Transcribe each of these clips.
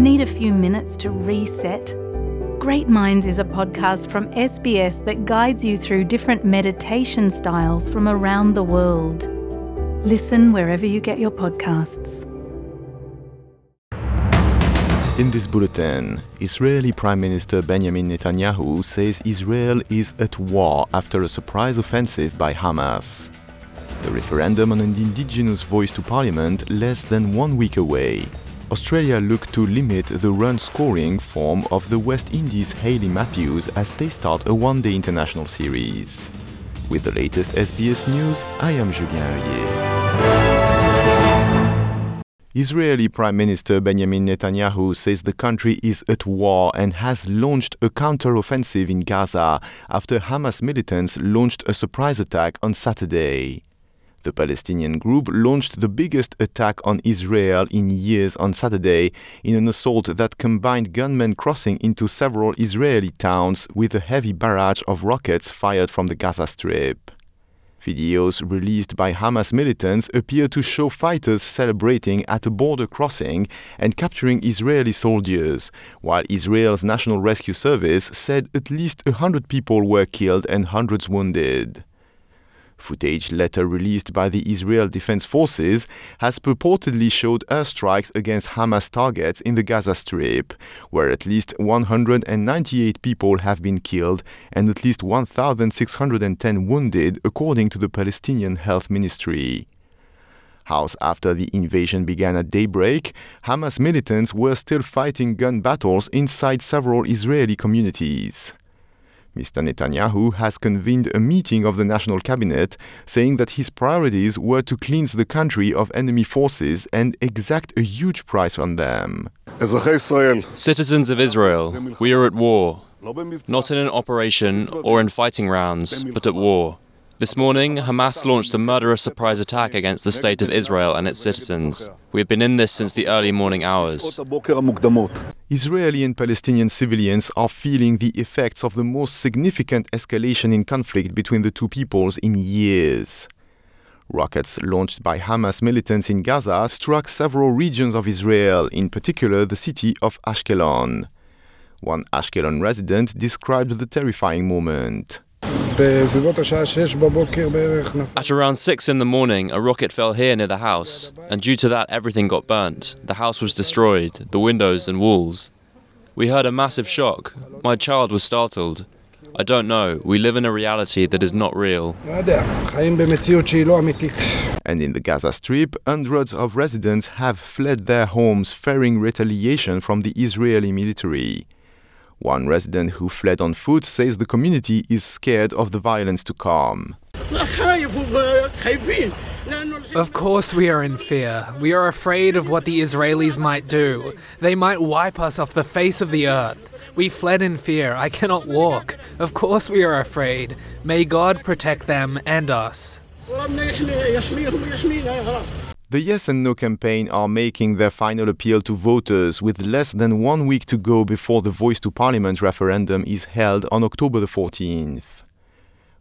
Need a few minutes to reset? Great Minds is a podcast from SBS that guides you through different meditation styles from around the world. Listen wherever you get your podcasts. In this bulletin, Israeli Prime Minister Benjamin Netanyahu says Israel is at war after a surprise offensive by Hamas. The referendum on an indigenous voice to parliament less than one week away. Australia looked to limit the run scoring form of the West Indies Hayley Matthews as they start a one day international series. With the latest SBS news, I am Julien Oeuillet. Israeli Prime Minister Benjamin Netanyahu says the country is at war and has launched a counter-offensive in Gaza after Hamas militants launched a surprise attack on Saturday. The Palestinian group launched the biggest attack on Israel in years on Saturday in an assault that combined gunmen crossing into several Israeli towns with a heavy barrage of rockets fired from the Gaza Strip. Videos released by Hamas militants appear to show fighters celebrating at a border crossing and capturing Israeli soldiers, while Israel's National Rescue Service said at least 100 people were killed and hundreds wounded. Footage later released by the Israel Defense Forces has purportedly showed airstrikes against Hamas targets in the Gaza Strip, where at least 198 people have been killed and at least 1,610 wounded, according to the Palestinian Health Ministry. Hours after the invasion began at daybreak, Hamas militants were still fighting gun battles inside several Israeli communities. Mr. Netanyahu has convened a meeting of the National Cabinet, saying that his priorities were to cleanse the country of enemy forces and exact a huge price on them. Citizens of Israel, we are at war, not in an operation or in fighting rounds, but at war. This morning, Hamas launched a murderous surprise attack against the state of Israel and its citizens. We have been in this since the early morning hours. Israeli and Palestinian civilians are feeling the effects of the most significant escalation in conflict between the two peoples in years. Rockets launched by Hamas militants in Gaza struck several regions of Israel, in particular the city of Ashkelon. One Ashkelon resident described the terrifying moment. At around 6 in the morning, a rocket fell here near the house, and due to that, everything got burnt. The house was destroyed, the windows and walls. We heard a massive shock. My child was startled. I don't know. We live in a reality that is not real. And in the Gaza Strip, hundreds of residents have fled their homes fearing retaliation from the Israeli military. One resident who fled on foot says the community is scared of the violence to come. Of course, we are in fear. We are afraid of what the Israelis might do. They might wipe us off the face of the earth. We fled in fear. I cannot walk. Of course, we are afraid. May God protect them and us. The Yes and No campaign are making their final appeal to voters with less than one week to go before the Voice to Parliament referendum is held on October the 14th.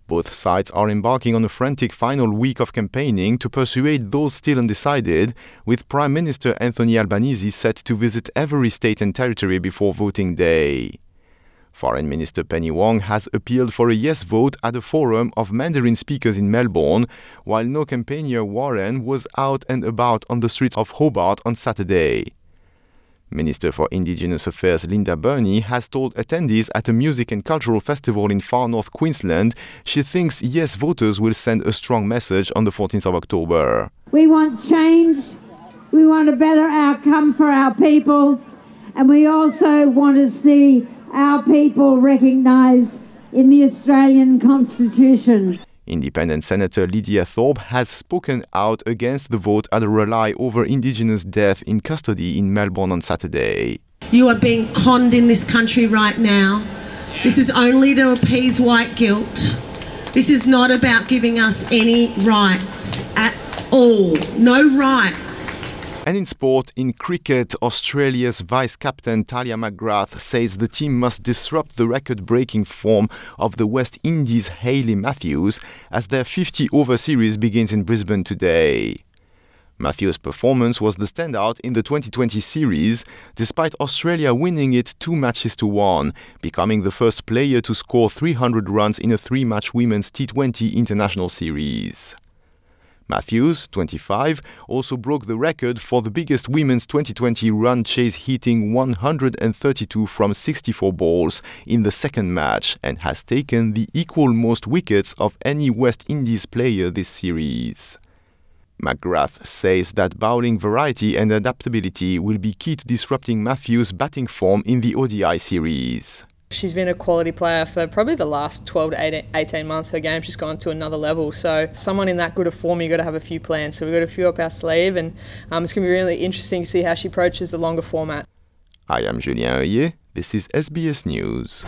Both sides are embarking on a frantic final week of campaigning to persuade those still undecided, with Prime Minister Anthony Albanese set to visit every state and territory before voting day. Foreign Minister Penny Wong has appealed for a yes vote at a forum of Mandarin speakers in Melbourne, while no campaigner Warren was out and about on the streets of Hobart on Saturday. Minister for Indigenous Affairs Linda Burney has told attendees at a music and cultural festival in far north Queensland she thinks yes voters will send a strong message on the 14th of October. We want change, we want a better outcome for our people, and we also want to see our people recognised in the Australian Constitution. Independent Senator Lydia Thorpe has spoken out against the vote at a rally over Indigenous death in custody in Melbourne on Saturday. You are being conned in this country right now. This is only to appease white guilt. This is not about giving us any rights at all. No rights. And in sport, in cricket, Australia's vice captain Talia McGrath says the team must disrupt the record breaking form of the West Indies' Hayley Matthews as their 50 over series begins in Brisbane today. Matthews' performance was the standout in the 2020 series, despite Australia winning it two matches to one, becoming the first player to score 300 runs in a three match women's T20 international series. Matthews, 25, also broke the record for the biggest women's 2020 run chase hitting 132 from 64 balls in the second match and has taken the equal most wickets of any West Indies player this series. McGrath says that bowling variety and adaptability will be key to disrupting Matthews' batting form in the ODI series. She's been a quality player for probably the last 12 to 18 months. Her game's just gone to another level. So, someone in that good of form, you've got to have a few plans. So, we've got a few up our sleeve, and um, it's going to be really interesting to see how she approaches the longer format. I am Julien Oeuillet. This is SBS News.